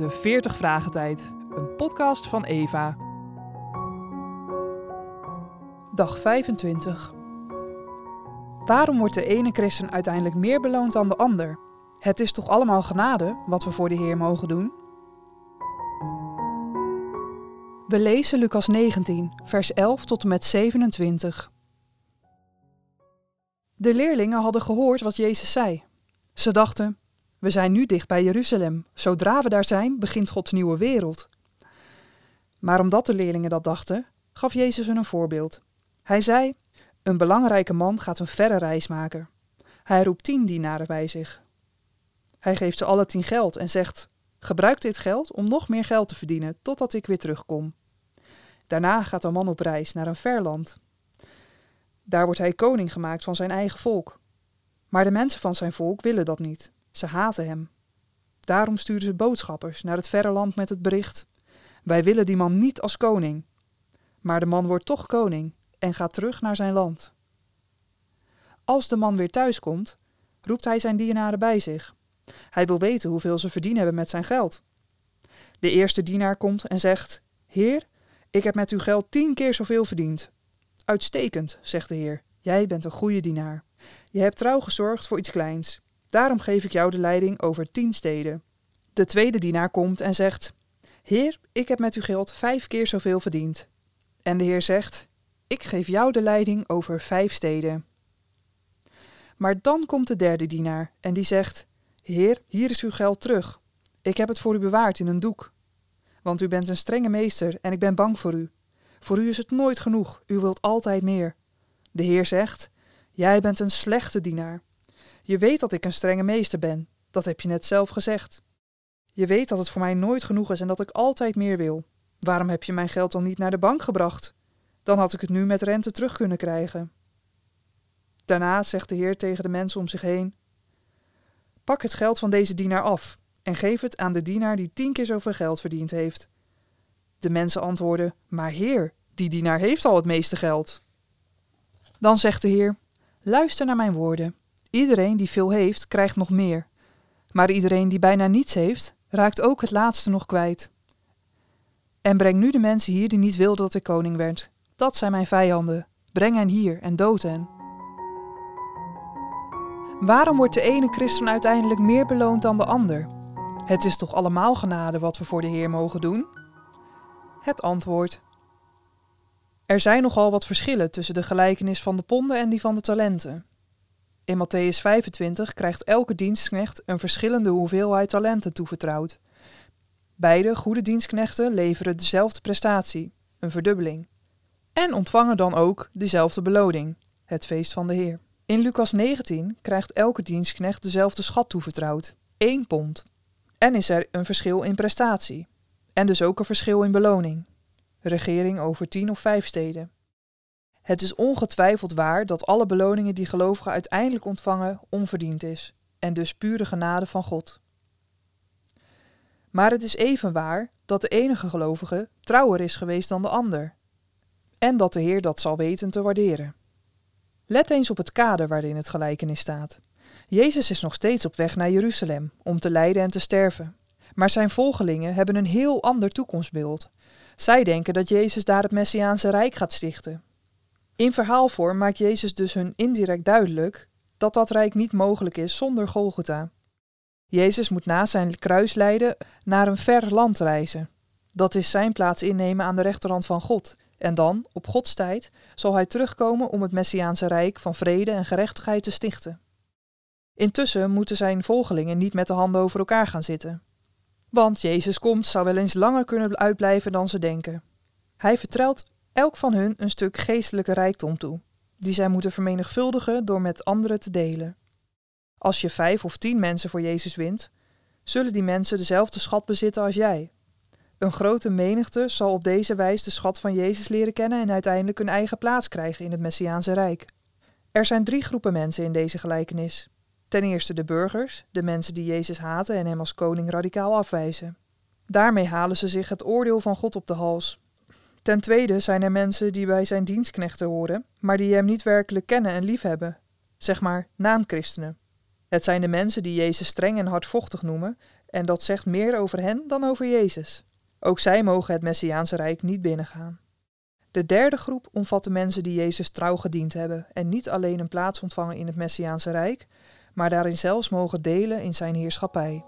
de 40 Vragen Tijd, een podcast van Eva. Dag 25. Waarom wordt de ene christen uiteindelijk meer beloond dan de ander? Het is toch allemaal genade wat we voor de Heer mogen doen? We lezen Lucas 19, vers 11 tot en met 27. De leerlingen hadden gehoord wat Jezus zei. Ze dachten: We zijn nu dicht bij Jeruzalem. Zodra we daar zijn, begint Gods nieuwe wereld. Maar omdat de leerlingen dat dachten, gaf Jezus hun een voorbeeld. Hij zei: Een belangrijke man gaat een verre reis maken. Hij roept tien dienaren bij zich. Hij geeft ze alle tien geld en zegt: Gebruik dit geld om nog meer geld te verdienen totdat ik weer terugkom. Daarna gaat de man op reis naar een ver land. Daar wordt hij koning gemaakt van zijn eigen volk. Maar de mensen van zijn volk willen dat niet. Ze haten hem. Daarom sturen ze boodschappers naar het verre land met het bericht: Wij willen die man niet als koning. Maar de man wordt toch koning en gaat terug naar zijn land. Als de man weer thuis komt, roept hij zijn dienaren bij zich. Hij wil weten hoeveel ze verdiend hebben met zijn geld. De eerste dienaar komt en zegt: Heer, ik heb met uw geld tien keer zoveel verdiend. Uitstekend, zegt de Heer. Jij bent een goede dienaar. Je hebt trouw gezorgd voor iets kleins. Daarom geef ik jou de leiding over tien steden. De tweede dienaar komt en zegt: Heer, ik heb met uw geld vijf keer zoveel verdiend. En de Heer zegt: Ik geef jou de leiding over vijf steden. Maar dan komt de derde dienaar en die zegt: Heer, hier is uw geld terug. Ik heb het voor u bewaard in een doek. Want u bent een strenge meester en ik ben bang voor u. Voor u is het nooit genoeg, u wilt altijd meer. De Heer zegt: Jij bent een slechte dienaar. Je weet dat ik een strenge meester ben, dat heb je net zelf gezegd. Je weet dat het voor mij nooit genoeg is en dat ik altijd meer wil. Waarom heb je mijn geld dan niet naar de bank gebracht? Dan had ik het nu met rente terug kunnen krijgen. Daarna zegt de Heer tegen de mensen om zich heen: Pak het geld van deze dienaar af en geef het aan de dienaar die tien keer zoveel geld verdiend heeft. De mensen antwoorden: Maar Heer, die dienaar heeft al het meeste geld. Dan zegt de Heer: Luister naar mijn woorden. Iedereen die veel heeft, krijgt nog meer. Maar iedereen die bijna niets heeft, raakt ook het laatste nog kwijt. En breng nu de mensen hier die niet wilden dat ik koning werd. Dat zijn mijn vijanden. Breng hen hier en dood hen. Waarom wordt de ene christen uiteindelijk meer beloond dan de ander? Het is toch allemaal genade wat we voor de Heer mogen doen? Het antwoord. Er zijn nogal wat verschillen tussen de gelijkenis van de ponden en die van de talenten. In Matthäus 25 krijgt elke dienstknecht een verschillende hoeveelheid talenten toevertrouwd. Beide goede dienstknechten leveren dezelfde prestatie, een verdubbeling, en ontvangen dan ook dezelfde beloning, het feest van de Heer. In Lucas 19 krijgt elke dienstknecht dezelfde schat toevertrouwd, één pond. En is er een verschil in prestatie, en dus ook een verschil in beloning. Regering over tien of vijf steden. Het is ongetwijfeld waar dat alle beloningen die gelovigen uiteindelijk ontvangen onverdiend is, en dus pure genade van God. Maar het is even waar dat de enige gelovige trouwer is geweest dan de ander, en dat de Heer dat zal weten te waarderen. Let eens op het kader waarin het gelijkenis staat. Jezus is nog steeds op weg naar Jeruzalem om te lijden en te sterven. Maar zijn volgelingen hebben een heel ander toekomstbeeld. Zij denken dat Jezus daar het Messiaanse Rijk gaat stichten. In verhaalvorm maakt Jezus dus hun indirect duidelijk dat dat rijk niet mogelijk is zonder Golgotha. Jezus moet na zijn kruislijden naar een ver land reizen. Dat is zijn plaats innemen aan de rechterhand van God. En dan, op Gods tijd, zal hij terugkomen om het Messiaanse Rijk van vrede en gerechtigheid te stichten. Intussen moeten zijn volgelingen niet met de handen over elkaar gaan zitten. Want Jezus komt zou wel eens langer kunnen uitblijven dan ze denken. Hij vertelt elk van hun een stuk geestelijke rijkdom toe, die zij moeten vermenigvuldigen door met anderen te delen. Als je vijf of tien mensen voor Jezus wint, zullen die mensen dezelfde schat bezitten als jij. Een grote menigte zal op deze wijze de schat van Jezus leren kennen en uiteindelijk een eigen plaats krijgen in het Messiaanse Rijk. Er zijn drie groepen mensen in deze gelijkenis. Ten eerste de burgers, de mensen die Jezus haten en hem als koning radicaal afwijzen. Daarmee halen ze zich het oordeel van God op de hals. Ten tweede zijn er mensen die bij zijn dienstknechten horen, maar die hem niet werkelijk kennen en liefhebben, zeg maar naamchristenen. Het zijn de mensen die Jezus streng en hardvochtig noemen En dat zegt meer over hen dan over Jezus. Ook zij mogen het Messiaanse Rijk niet binnengaan. De derde groep omvat de mensen die Jezus trouw gediend hebben en niet alleen een plaats ontvangen in het Messiaanse Rijk, maar daarin zelfs mogen delen in zijn heerschappij.